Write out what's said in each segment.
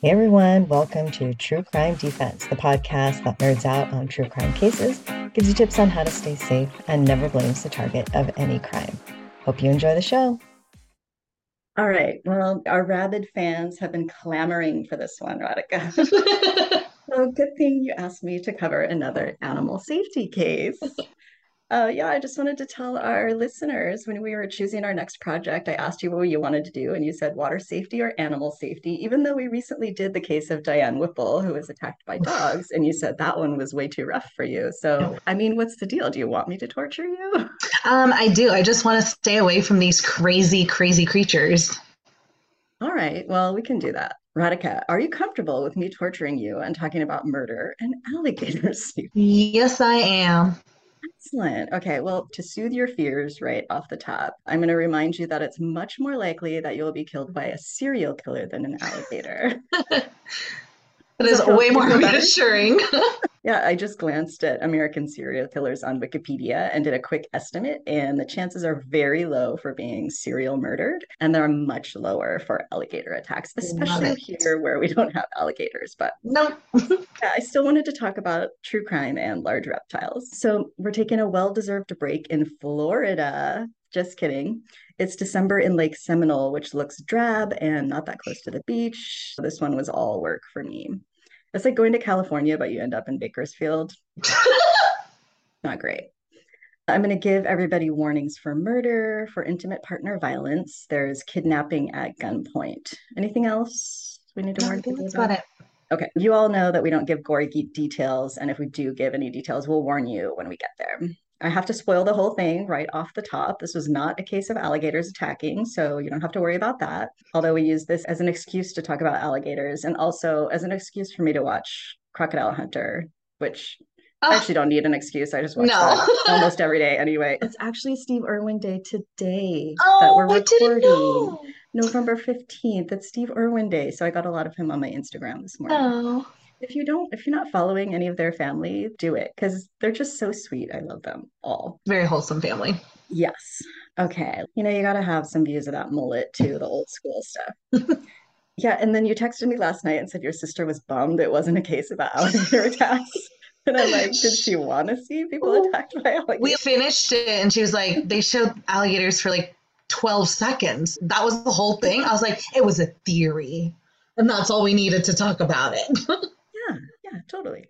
Hey everyone, welcome to True Crime Defense, the podcast that nerds out on true crime cases, gives you tips on how to stay safe, and never blames the target of any crime. Hope you enjoy the show. All right. Well, our rabid fans have been clamoring for this one, Radhika. so good thing you asked me to cover another animal safety case. Uh, yeah, I just wanted to tell our listeners when we were choosing our next project, I asked you what you wanted to do, and you said water safety or animal safety, even though we recently did the case of Diane Whipple, who was attacked by dogs, and you said that one was way too rough for you. So, I mean, what's the deal? Do you want me to torture you? Um, I do. I just want to stay away from these crazy, crazy creatures. All right. Well, we can do that. Radhika, are you comfortable with me torturing you and talking about murder and alligators? Yes, I am. Excellent. Okay, well, to soothe your fears right off the top, I'm going to remind you that it's much more likely that you'll be killed by a serial killer than an alligator. It is way more reassuring. yeah, I just glanced at American serial killers on Wikipedia and did a quick estimate, and the chances are very low for being serial murdered, and they're much lower for alligator attacks, especially here where we don't have alligators. But no, yeah, I still wanted to talk about true crime and large reptiles. So we're taking a well-deserved break in Florida. Just kidding. It's December in Lake Seminole, which looks drab and not that close to the beach. This one was all work for me. It's like going to California, but you end up in Bakersfield. Not great. I'm going to give everybody warnings for murder, for intimate partner violence. There's kidnapping at gunpoint. Anything else we need to warn people about? It. Okay. You all know that we don't give gory details. And if we do give any details, we'll warn you when we get there. I have to spoil the whole thing right off the top. This was not a case of alligators attacking, so you don't have to worry about that. Although we use this as an excuse to talk about alligators and also as an excuse for me to watch Crocodile Hunter, which oh. I actually don't need an excuse. I just watch no. almost every day anyway. It's actually Steve Irwin Day today oh, that we're recording. November 15th. It's Steve Irwin Day. So I got a lot of him on my Instagram this morning. Oh if you don't if you're not following any of their family do it because they're just so sweet i love them all very wholesome family yes okay you know you got to have some views of that mullet too the old school stuff yeah and then you texted me last night and said your sister was bummed it wasn't a case about alligator attacks and I'm like, did she want to see people attacked by alligators? We finished it and she was like, they showed alligators for like 12 seconds. That was the whole thing. I was like, it was a theory. And that's all we needed to talk about it. Totally.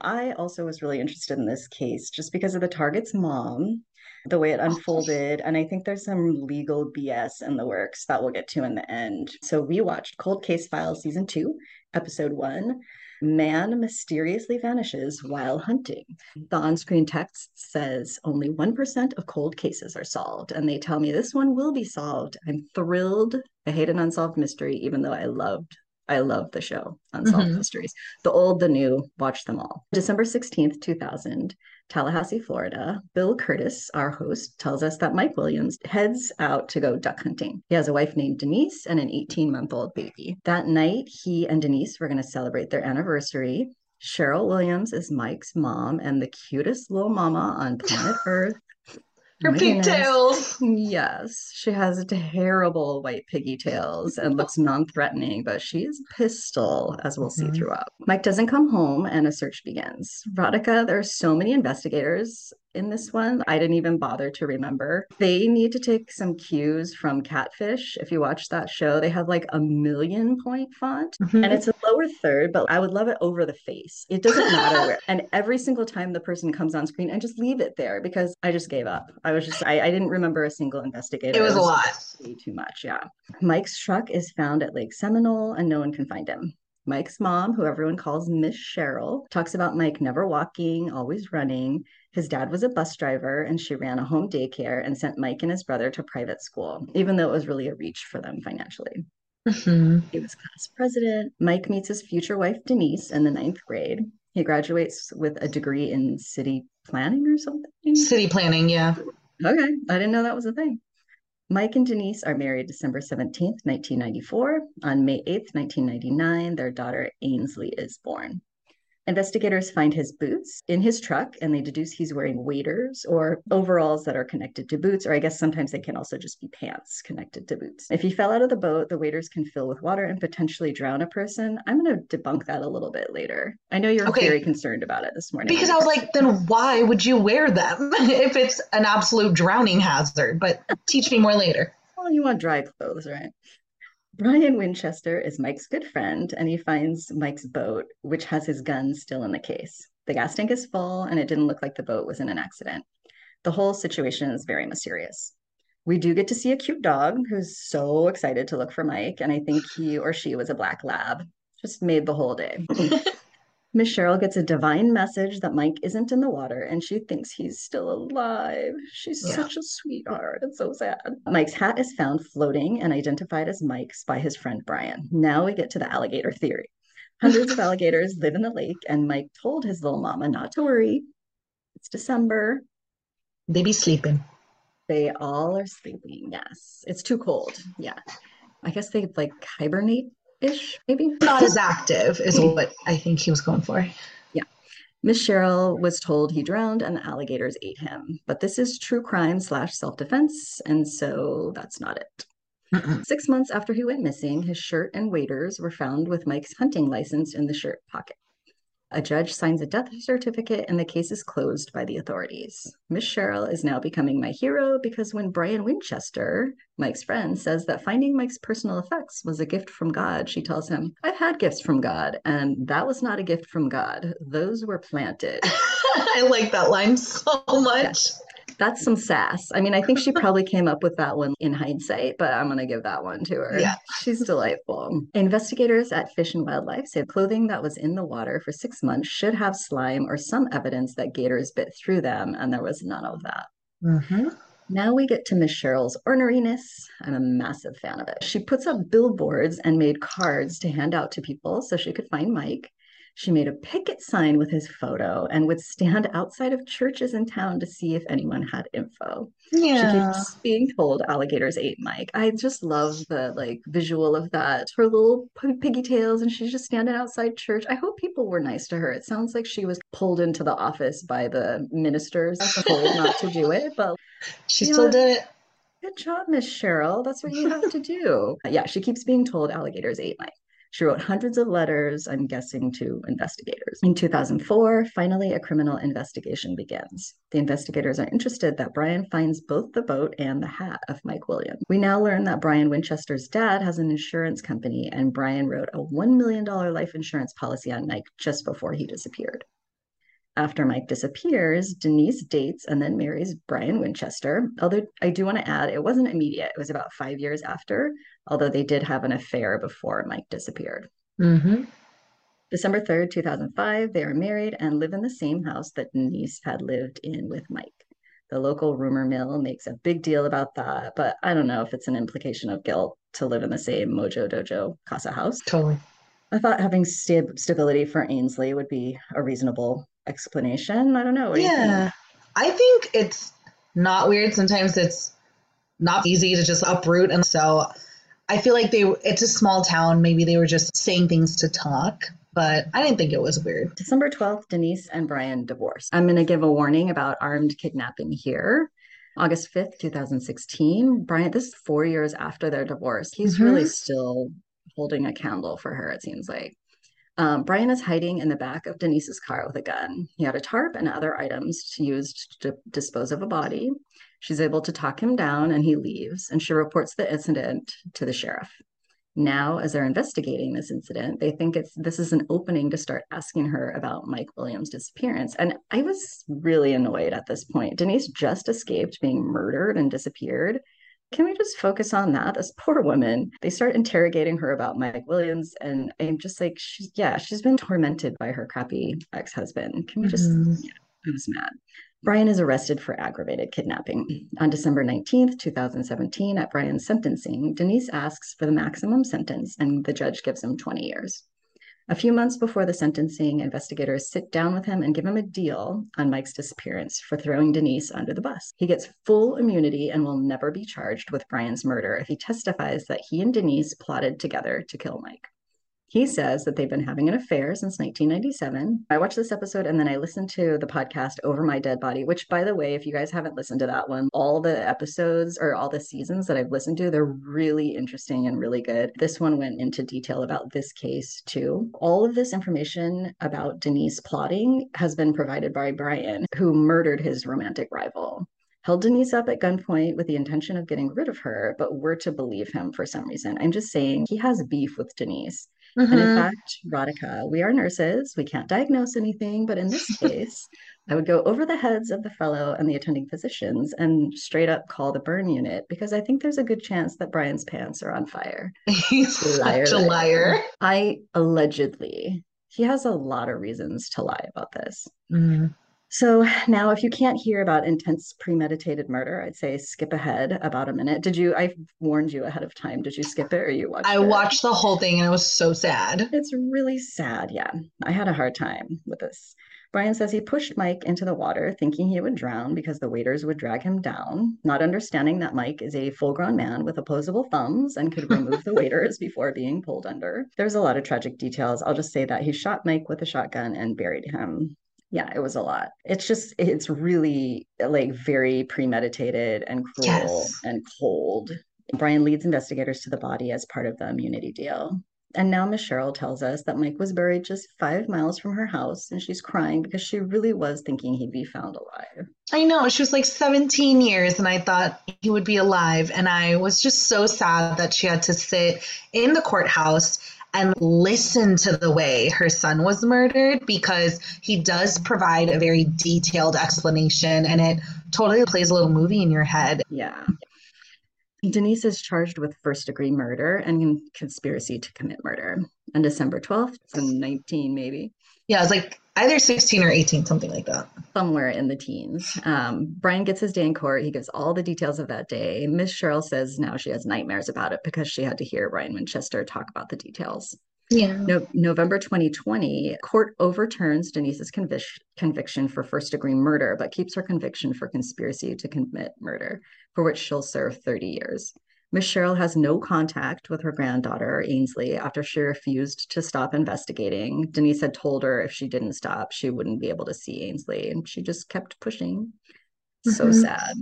I also was really interested in this case just because of the target's mom, the way it oh, unfolded. And I think there's some legal BS in the works that we'll get to in the end. So we watched Cold Case Files Season 2, Episode 1. Man mysteriously vanishes while hunting. The on screen text says only 1% of cold cases are solved, and they tell me this one will be solved. I'm thrilled. I hate an unsolved mystery, even though I loved I love the show Unsolved mm-hmm. Mysteries. The old, the new, watch them all. December 16th, 2000, Tallahassee, Florida. Bill Kurtis, our host, tells us that Mike Williams heads out to go duck hunting. He has a wife named Denise and an 18 month old baby. That night, he and Denise were going to celebrate their anniversary. Cheryl Williams is Mike's mom and the cutest little mama on planet Earth. Her pigtails. Yes, she has terrible white piggy tails and looks non-threatening, but she's pistol, as we'll mm-hmm. see throughout. Mike doesn't come home, and a search begins. Radhika, there are so many investigators in this one. I didn't even bother to remember. They need to take some cues from Catfish. If you watch that show, they have like a million point font mm-hmm. and it's a lower third, but I would love it over the face. It doesn't matter where. And every single time the person comes on screen I just leave it there because I just gave up. I was just, I, I didn't remember a single investigator. It was, it was a lot. Way too much. Yeah. Mike's truck is found at Lake Seminole and no one can find him. Mike's mom, who everyone calls Miss Cheryl, talks about Mike never walking, always running. His dad was a bus driver and she ran a home daycare and sent Mike and his brother to private school, even though it was really a reach for them financially. Mm-hmm. He was class president. Mike meets his future wife, Denise, in the ninth grade. He graduates with a degree in city planning or something. City planning, yeah. Okay. I didn't know that was a thing. Mike and Denise are married December 17th, 1994. On May 8th, 1999, their daughter Ainsley is born. Investigators find his boots in his truck and they deduce he's wearing waders or overalls that are connected to boots, or I guess sometimes they can also just be pants connected to boots. If he fell out of the boat, the waders can fill with water and potentially drown a person. I'm going to debunk that a little bit later. I know you're Okay. very concerned about it this morning. Because I was like, then why would you wear them if it's an absolute drowning hazard? But teach me more later. well, you want dry clothes, right? Brian Winchester is Mike's good friend, and he finds Mike's boat, which has his gun still in the case. The gas tank is full, and it didn't look like the boat was in an accident. The whole situation is very mysterious. We do get to see a cute dog who's so excited to look for Mike, and I think he or she was a black lab. Just made the whole day. Miss Cheryl gets a divine message that Mike isn't in the water and she thinks he's still alive. She's Yeah. such a sweetheart. It's so sad. Mike's hat is found floating and identified as Mike's by his friend Brian. Now we get to the alligator theory. Hundreds of alligators live in the lake, and Mike told his little mama not to worry. It's December. They be sleeping. They all are sleeping. Yes. It's too cold. Yeah. I guess they like hibernate ish, maybe. Not as active is what I think he was going for. Yeah. Miss Cheryl was told he drowned and the alligators ate him. But this is true crime slash self defense, and so that's not it. Mm-mm. Six months after he went missing, his shirt and waders were found with Mike's hunting license in the shirt pocket. A judge signs a death certificate and the case is closed by the authorities. Miss Cheryl is now becoming my hero because when Brian Winchester, Mike's friend, says that finding Mike's personal effects was a gift from God, she tells him, I've had gifts from God, and that was not a gift from God. Those were planted. I like that line so much. That's some sass. I mean, I think she probably came up with that one in hindsight, but I'm going to give that one to her. Yeah. She's delightful. Investigators at Fish and Wildlife say clothing that was in the water for six months should have slime or some evidence that gators bit through them, and there was none of that. Mm-hmm. Now we get to Miss Cheryl's orneriness. I'm a massive fan of it. She puts up billboards and made cards to hand out to people so she could find Mike. She made a picket sign with his photo and would stand outside of churches in town to see if anyone had info. Yeah. She keeps being told alligators ate Mike. I just love the like visual of that. Her little piggy tails, and she's just standing outside church. I hope people were nice to her. It sounds like she was pulled into the office by the ministers, told not to do it, but She You know still did it. Good job, Miss Cheryl. That's what you have to do. Yeah, she keeps being told alligators ate Mike. She wrote hundreds of letters, I'm guessing, to investigators. In 2004, finally, a criminal investigation begins. The investigators are interested that Brian finds both the boat and the hat of Mike Williams. We now learn that Brian Winchester's dad has an insurance company, and Brian wrote a $1 million life insurance policy on Mike just before he disappeared. After Mike disappears, Denise dates and then marries Brian Winchester. Although I do want to add, it wasn't immediate. It was about five years after, although they did have an affair before Mike disappeared. Mm-hmm. December 3rd, 2005, they are married and live in the same house that Denise had lived in with Mike. The local rumor mill makes a big deal about that, but I don't know if it's an implication of guilt to live in the same Mojo Dojo Casa house. Totally. I thought having stab- stability for Ainsley would be a reasonable explanation. I don't know. What do? Yeah. I think it's not weird. Sometimes it's not easy to just uproot. And so I feel like they it's a small town. Maybe they were just saying things to talk, but I didn't think it was weird. December 12th, Denise and Brian divorced. I'm going to give a warning about armed kidnapping here. August 5th, 2016. Brian, this is four years after their divorce. He's Mhm. really still holding a candle for her, it seems like. Um, Brian is hiding in the back of Denise's car with a gun. He had a tarp and other items used to dispose of a body. She's able to talk him down and he leaves, and she reports the incident to the sheriff. Now, as they're investigating this incident, they think it's this is an opening to start asking her about Mike Williams' disappearance. And I was really annoyed at this point. Denise just escaped being murdered and disappeared. Can we just focus on that? This poor woman. They start interrogating her about Mike Williams, and I'm just like, she's yeah, she's been tormented by her crappy ex-husband. Can we just Mhm. I was mad. Brian is arrested for aggravated kidnapping. On December 19th, 2017, at Brian's sentencing, Denise asks for the maximum sentence, and the judge gives him 20 years. A few months before the sentencing, investigators sit down with him and give him a deal on Mike's disappearance for throwing Denise under the bus. He gets full immunity and will never be charged with Brian's murder if he testifies that he and Denise plotted together to kill Mike. He says that they've been having an affair since 1997. I watched this episode and then I listened to the podcast Over My Dead Body, which, by the way, if you guys haven't listened to that one, all the episodes or all the seasons that I've listened to, they're really interesting and really good. This one went into detail about this case too. All of this information about Denise plotting has been provided by Brian, who murdered his romantic rival held Denise up at gunpoint with the intention of getting rid of her, but were to believe him for some reason. I'm just saying he has beef with Denise. Mm-hmm. And in mm-hmm. fact, Radhika, we are nurses. We can't diagnose anything. But in this case, I would go over the heads of the fellow and the attending physicians and straight up call the burn unit because I think there's a good chance that Brian's pants are on fire. He's liar, such a liar. I allegedly, he has a lot of reasons to lie about this. Mm-hmm. So now, if you can't hear about intense premeditated murder, I'd say skip ahead about a minute. Did you? I warned you ahead of time. Did you skip it or you watched? I it? watched the whole thing and it was so sad. It's really sad. Yeah, I had a hard time with this. Brian says he pushed Mike into the water, thinking he would drown because the waders would drag him down, not understanding that Mike is a full grown man with opposable thumbs and could remove the waders before being pulled under. There's a lot of tragic details. I'll just say that he shot Mike with a shotgun and buried him yeah it was a lot it's just it's really like very premeditated and cruel yes. and cold brian leads investigators to the body as part of the immunity deal and now Miss Cheryl tells us that Mike was buried just five miles from her house, and she's crying because she really was thinking he'd be found alive. I know. She was like 17 years, and I thought he would be alive. And I was just so sad that she had to sit in the courthouse and listen to the way her son was murdered because he does provide a very detailed explanation and it totally plays a little movie in your head. Yeah. Denise is charged with first degree murder and conspiracy to commit murder on December 12th, 19, maybe. Yeah, it's like either 16 or 18, something like that. Somewhere in the teens. Um, Brian gets his day in court. He gives all the details of that day. Miss Cheryl says now she has nightmares about it because she had to hear Brian Winchester talk about the details. Yeah. No, November 2020, court overturns Denise's convic- conviction for first degree murder, but keeps her conviction for conspiracy to commit murder, for which she'll serve 30 years. Miss Cheryl has no contact with her granddaughter, Ainsley, after she refused to stop investigating. Denise had told her if she didn't stop, she wouldn't be able to see Ainsley, and she just kept pushing. Mm-hmm. So sad.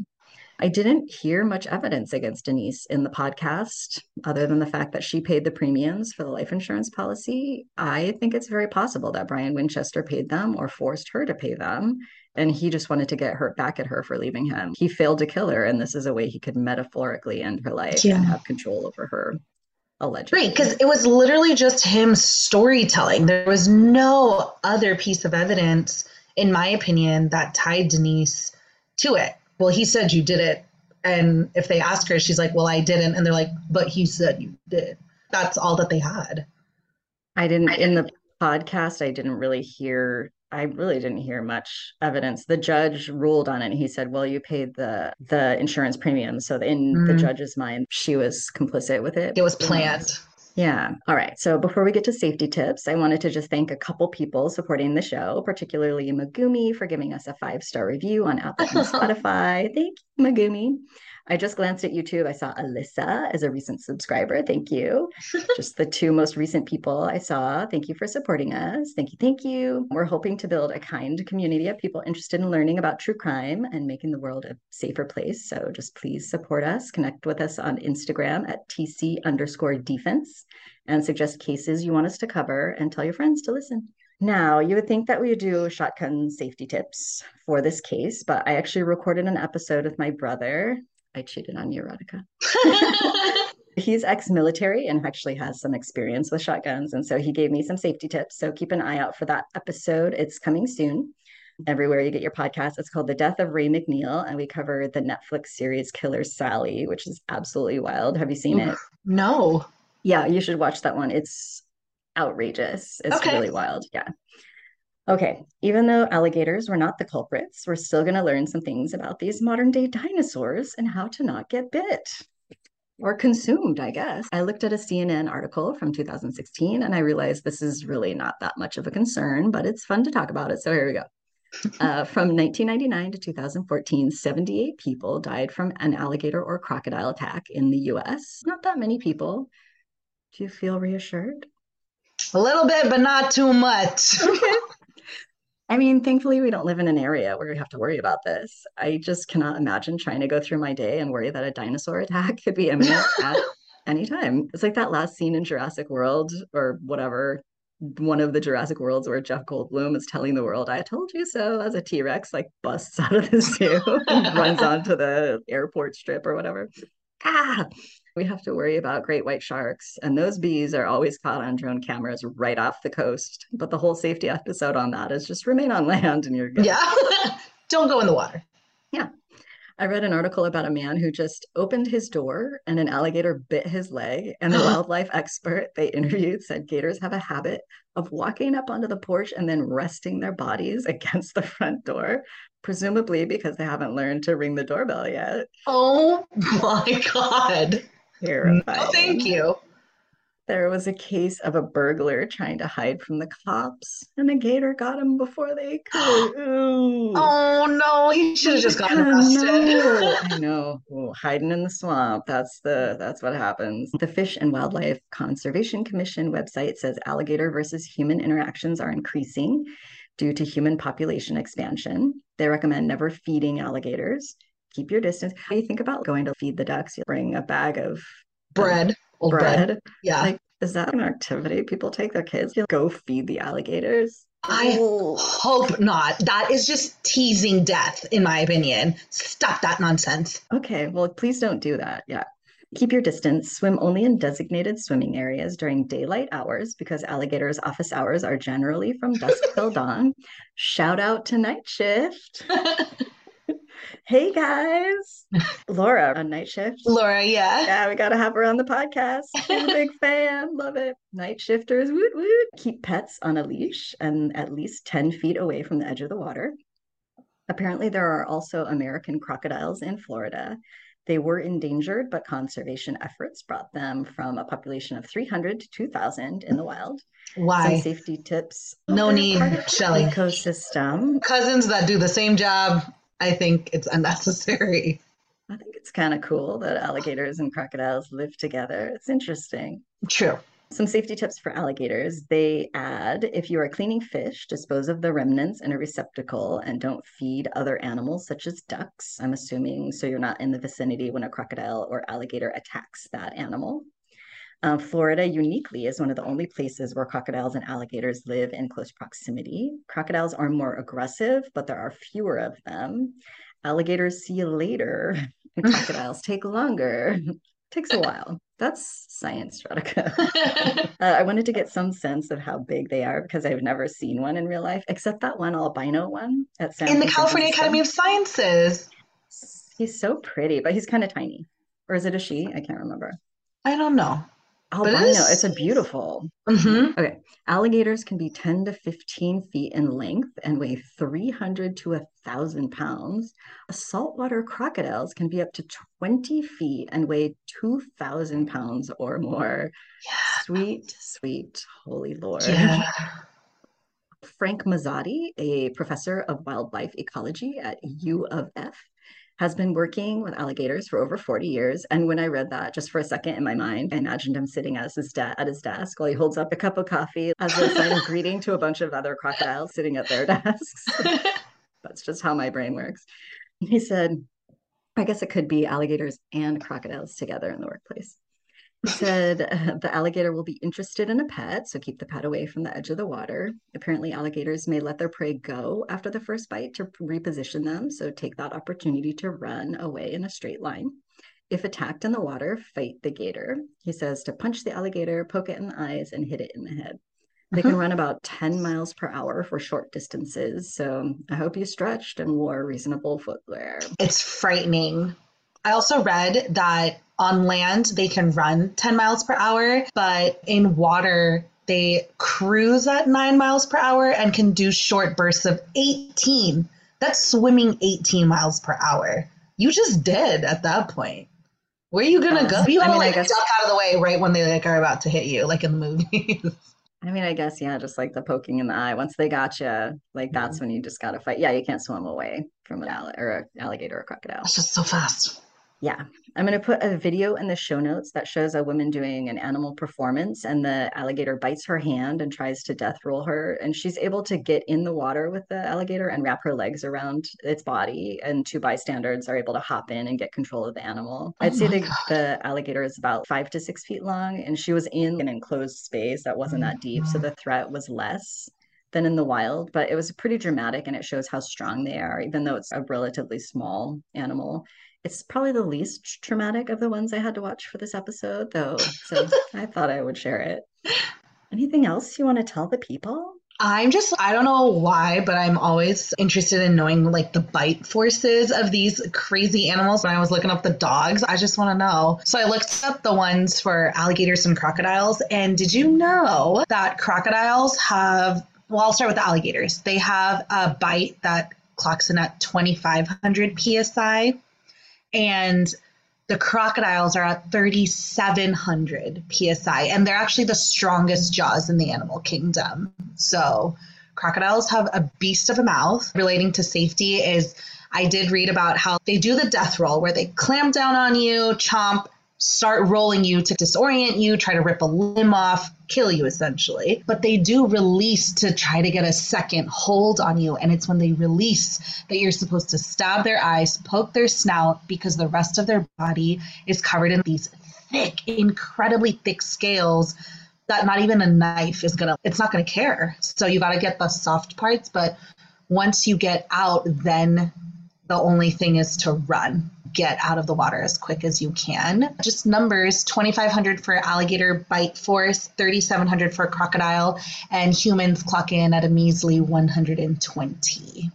I didn't hear much evidence against Denise in the podcast, other than the fact that she paid the premiums for the life insurance policy. I think it's very possible that Brian Winchester paid them or forced her to pay them. And he just wanted to get her back at her for leaving him. He failed to kill her, and this is a way he could metaphorically end her life yeah. and have control over her allegedly. Right, because it was literally just him storytelling. There was no other piece of evidence, in my opinion, that tied Denise to it well, he said you did it. And if they ask her, she's like, well, I didn't. And they're like, but he said you did. That's all that they had. I didn't, in the podcast, I didn't really hear I really didn't hear much evidence. The judge ruled on it. he said, "Well, you paid the the insurance premium, so in mm. the judge's mind, she was complicit with it. It was planned." Yeah. All right. So before we get to safety tips, I wanted to just thank a couple people supporting the show, particularly Megumi for giving us a five star review on Apple and Spotify. Thank you, Megumi. I just glanced at YouTube. I saw Alyssa as a recent subscriber. Thank you. just the two most recent people I saw. Thank you for supporting us. Thank you. Thank you. We're hoping to build a kind community of people interested in learning about true crime and making the world a safer place. So just please support us. Connect with us on Instagram at TC underscore defense and suggest cases you want us to cover and tell your friends to listen. Now, you would think that we would do shotgun safety tips for this case, but I actually recorded an episode with my brother I cheated on you, Radhika. He's ex military and actually has some experience with shotguns. And so he gave me some safety tips. So keep an eye out for that episode. It's coming soon. Everywhere you get your podcast, it's called The Death of Ray McNeil. And we cover the Netflix series Killer Sally, which is absolutely wild. Have you seen it? No. Yeah, you should watch that one. It's outrageous. It's okay. really wild. Yeah. Okay, even though alligators were not the culprits, we're still going to learn some things about these modern day dinosaurs and how to not get bit or consumed, I guess. I looked at a CNN article from 2016 and I realized this is really not that much of a concern, but it's fun to talk about it. So here we go. Uh, from 1999 to 2014, 78 people died from an alligator or crocodile attack in the US. Not that many people. Do you feel reassured? A little bit, but not too much. I mean, thankfully, we don't live in an area where we have to worry about this. I just cannot imagine trying to go through my day and worry that a dinosaur attack could be imminent at any time. It's like that last scene in Jurassic World or whatever, one of the Jurassic Worlds where Jeff Goldblum is telling the world, I told you so, as a T Rex like busts out of the zoo and runs onto the airport strip or whatever. Ah, we have to worry about great white sharks. And those bees are always caught on drone cameras right off the coast. But the whole safety episode on that is just remain on land and you're good. Yeah. Don't go in the water. Yeah. I read an article about a man who just opened his door and an alligator bit his leg. And the wildlife expert they interviewed said gators have a habit of walking up onto the porch and then resting their bodies against the front door, presumably because they haven't learned to ring the doorbell yet. Oh my God. Terrifying. No, thank you. There was a case of a burglar trying to hide from the cops, and a gator got him before they could. Ooh. Oh no, he should have just gotten oh, arrested. know. I know. Ooh, hiding in the swamp. That's the that's what happens. The Fish and Wildlife Conservation Commission website says alligator versus human interactions are increasing due to human population expansion. They recommend never feeding alligators. Keep your distance. How do you think about going to feed the ducks? You bring a bag of um, bread. Old bread. bread. Yeah. Like, is that an activity people take their kids to go feed the alligators? I Ooh. hope not. That is just teasing death, in my opinion. Stop that nonsense. Okay, well, please don't do that. Yeah. Keep your distance. Swim only in designated swimming areas during daylight hours because alligators' office hours are generally from dusk till dawn. Shout out to night shift. Hey guys, Laura on night shift. Laura, yeah. Yeah, we got to have her on the podcast. She's a big fan. Love it. Night shifters, woot woot. Keep pets on a leash and at least 10 feet away from the edge of the water. Apparently, there are also American crocodiles in Florida. They were endangered, but conservation efforts brought them from a population of 300 to 2,000 in the wild. Some Why? safety tips. No need, part of the Shelley. Ecosystem. Cousins that do the same job, I think it's unnecessary. I think it's kind of cool that alligators and crocodiles live together. It's interesting. True. Some safety tips for alligators. They add if you are cleaning fish, dispose of the remnants in a receptacle and don't feed other animals such as ducks. I'm assuming so you're not in the vicinity when a crocodile or alligator attacks that animal. Uh, Florida uniquely is one of the only places where crocodiles and alligators live in close proximity. Crocodiles are more aggressive, but there are fewer of them. Alligators see you later, and crocodiles take longer. Takes a while. That's science, Stradica. Uh, I wanted to get some sense of how big they are because I've never seen one in real life, except that one albino one at San In the California Academy of Sciences. He's so pretty, but he's kind of tiny. Or is it a she? I can't remember. I don't know. It Albino. is- It's a beautiful. hmm Okay. Alligators can be 10 to 15 feet in length and weigh 300 to 1,000 pounds. Saltwater crocodiles can be up to 20 feet and weigh 2,000 pounds or more. Sweet, sweet, holy Lord. Yeah. Frank Mazzotti, a professor of wildlife ecology at U of F, has been working with alligators for over 40 years. And when I read that, just for a second in my mind, I imagined him sitting at his, da- at his desk while he holds up a cup of coffee as a sign of greeting to a bunch of other crocodiles sitting at their desks. That's just how my brain works. He said, I guess it could be alligators and crocodiles together in the workplace. He said uh, the alligator will be interested in a pet, so keep the pet away from the edge of the water. Apparently, alligators may let their prey go after the first bite to reposition them, so take that opportunity to run away in a straight line. If attacked in the water, fight the gator. He says to punch the alligator, poke it in the eyes, and hit it in the head. They can run about 10 miles per hour for short distances, so I hope you stretched and wore reasonable footwear. It's frightening. I also read that on land they can run 10 miles per hour, but in water they cruise at 9 miles per hour and can do short bursts of 18. That's swimming 18 miles per hour. You just did at that point. Where are you gonna go? You I gotta mean, like duck out of the way right when they like are about to hit you, like in the movies. I mean, I guess, yeah, just like the poking in the eye. Once they got you, like that's when you just got to fight. Yeah, you can't swim away from an alli- or an alligator or crocodile. It's just so fast. Yeah. I'm going to put a video in the show notes that shows a woman doing an animal performance, and the alligator bites her hand and tries to death roll her. And she's able to get in the water with the alligator and wrap her legs around its body. And two bystanders are able to hop in and get control of the animal. Oh I'd say the, the alligator is about five to six feet long, and she was in an enclosed space that wasn't that deep. So the mm. threat was less than in the wild, but it was pretty dramatic and it shows how strong they are, even though it's a relatively small animal. It's probably the least traumatic of the ones I had to watch for this episode, though. So I thought I would share it. Anything else you want to tell the people? I'm just, I don't know why, but I'm always interested in knowing like the bite forces of these crazy animals. When I was looking up the dogs, I just want to know. So I looked up the ones for alligators and crocodiles. And did you know that crocodiles have, well, I'll start with the alligators. They have a bite that clocks in at 2,500 psi. And the crocodiles are at 3,700 psi, and they're actually the strongest jaws in the animal kingdom. So, crocodiles have a beast of a mouth. Relating to safety, is I did read about how they do the death roll where they clamp down on you, chomp, start rolling you to disorient you, try to rip a limb off, kill you essentially. But they do release to try to get a second hold on you. And it's when they release that you're supposed to stab their eyes, poke their snout, because the rest of their body is covered in these thick, incredibly thick scales that not even a knife is gonna, it's not gonna care. So you gotta get the soft parts. But once you get out, then the only thing is to run get out of the water as quick as you can. Just numbers 2,500 for alligator bite force, 3,700 for crocodile, and humans clock in at a measly 120.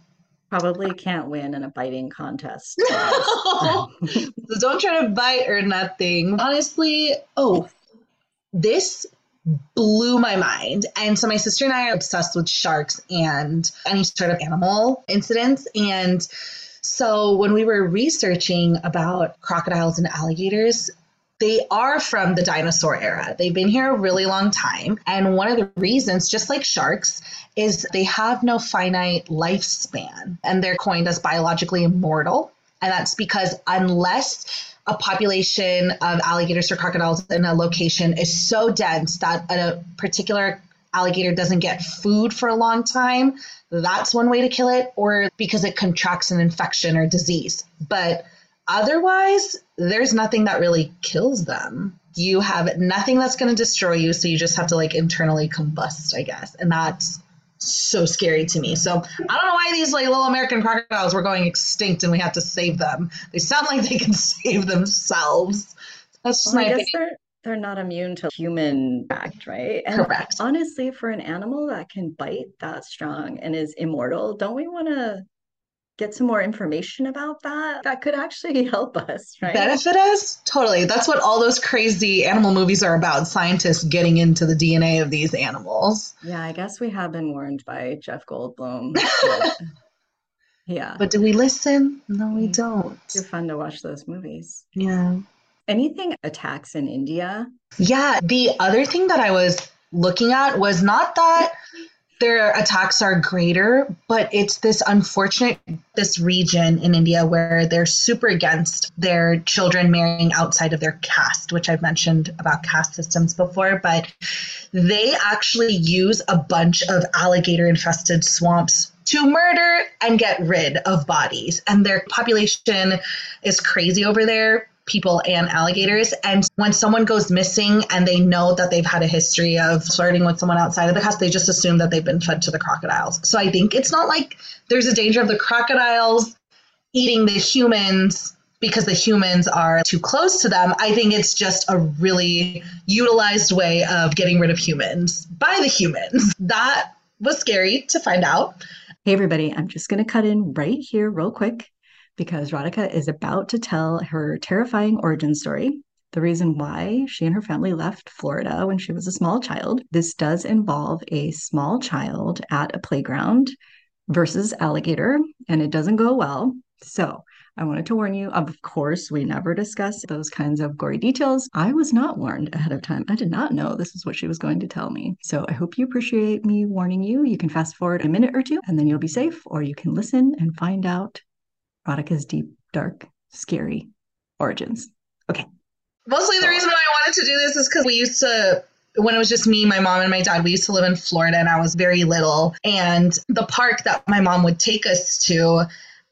Probably can't win in a biting contest. so don't try to bite or nothing. Honestly, oh, this blew my mind. And so my sister and I are obsessed with sharks and any sort of animal incidents. And so when we were researching about crocodiles and alligators, they are from the dinosaur era. They've been here a really long time. And one of the reasons, just like sharks, is they have no finite lifespan and they're coined as biologically immortal. And that's because unless a population of alligators or crocodiles in a location is so dense that a particular alligator doesn't get food for a long time, that's one way to kill it, or because it contracts an infection or disease. But otherwise, there's nothing that really kills them. You have nothing that's going to destroy you, so you just have to like internally combust, I guess. And that's so scary to me. So I don't know why these like little American crocodiles were going extinct and we had to save them. They sound like they can save themselves. That's just well, my opinion they're not immune to human act, right? And Correct. honestly, for an animal that can bite that strong and is immortal, don't we want to get some more information about that? That could actually help us, right? Benefit us? Totally. That's what all those crazy animal movies are about scientists getting into the DNA of these animals. Yeah, I guess we have been warned by Jeff Goldblum. yeah. But do we listen? No, we mm. don't. It's fun to watch those movies. Yeah anything attacks in India? Yeah. The other thing that I was looking at was not that their attacks are greater, but it's this unfortunate this region in India where they're super against their children marrying outside of their caste, which I've mentioned about caste systems before, but they actually use a bunch of alligator infested swamps to murder and get rid of bodies. And their population is crazy over there people and alligators. And when someone goes missing and they know that they've had a history of flirting with someone outside of the house, they just assume that they've been fed to the crocodiles. So I think it's not like there's a danger of the crocodiles eating the humans because the humans are too close to them. I think it's just a really utilized way of getting rid of humans by the humans. That was scary to find out. Hey, everybody, I'm just going to cut in right here, real quick because Radhika is about to tell her terrifying origin story. The reason why she and her family left Florida when she was a small child. This does involve a small child at a playground versus alligator, and it doesn't go well. So, I wanted to warn you. Of course, we never discuss those kinds of gory details. I was not warned ahead of time. I did not know this is what she was going to tell me. So I hope you appreciate me warning you. You can fast forward a minute or two and then you'll be safe, or you can listen and find out Radhika's deep, dark, scary origins. Okay. Mostly the reason why I wanted to do this is because we used to when it was just me, my mom, and my dad, we used to live in Florida and I was very little. And the park that my mom would take us to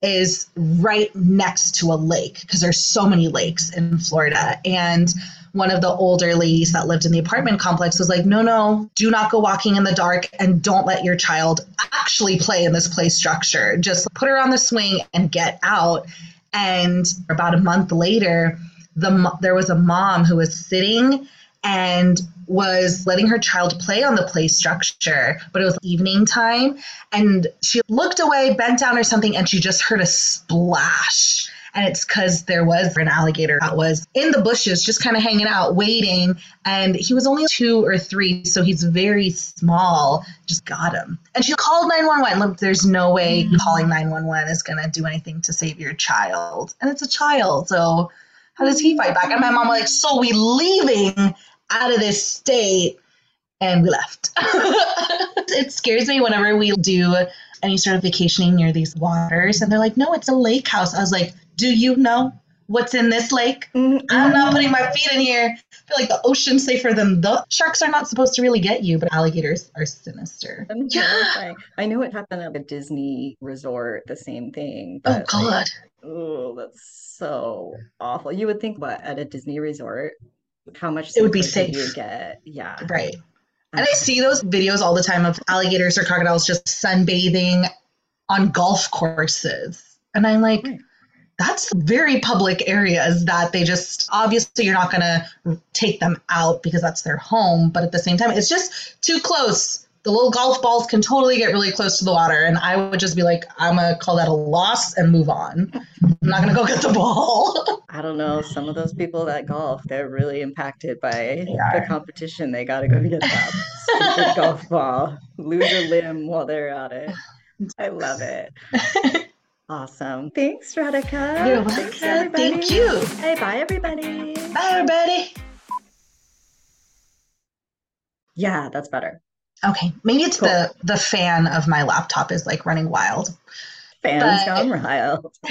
is right next to a lake because there's so many lakes in Florida. And one of the older ladies that lived in the apartment complex was like, no, no, do not go walking in the dark and don't let your child actually play in this play structure. Just put her on the swing and get out. And about a month later, the there was a mom who was sitting and was letting her child play on the play structure, but it was evening time. And she looked away, bent down or something, and she just heard a splash. And it's because there was an alligator that was in the bushes, just kind of hanging out, waiting. And he was only two or three, so he's very small. Just got him. And she called 911. Look, there's no way mm-hmm. calling 911 is going to do anything to save your child. And it's a child. So how does he fight back? And my mom was like, So we leaving out of this state and we left. it scares me whenever we do any sort of vacationing near these waters and they're like, no, it's a lake house. I was like, do you know what's in this lake? Mm-hmm. I'm not putting my feet in here. I feel like the ocean's safer than the sharks are not supposed to really get you, but alligators are sinister. Yeah. I know it happened at a Disney resort, the same thing. oh God. Like, oh, that's so awful. You would think what at a Disney resort how much it would be safe you get. Yeah. Right. And I see those videos all the time of alligators or crocodiles just sunbathing on golf courses. And I'm like, that's very public areas that they just obviously you're not going to take them out because that's their home. But at the same time, it's just too close the little golf balls can totally get really close to the water. And I would just be like, I'm going to call that a loss and move on. I'm not going to go get the ball. I don't know. Some of those people that golf, they're really impacted by the competition. They got to go get that golf ball, lose a limb while they're at it. I love it. Awesome. Thanks, Radhika. You're welcome. Thanks, Thank you. Hey, bye, everybody. Bye, everybody. Yeah, that's better. Okay, maybe it's cool. the the fan of my laptop is like running wild. Fans but... gone wild.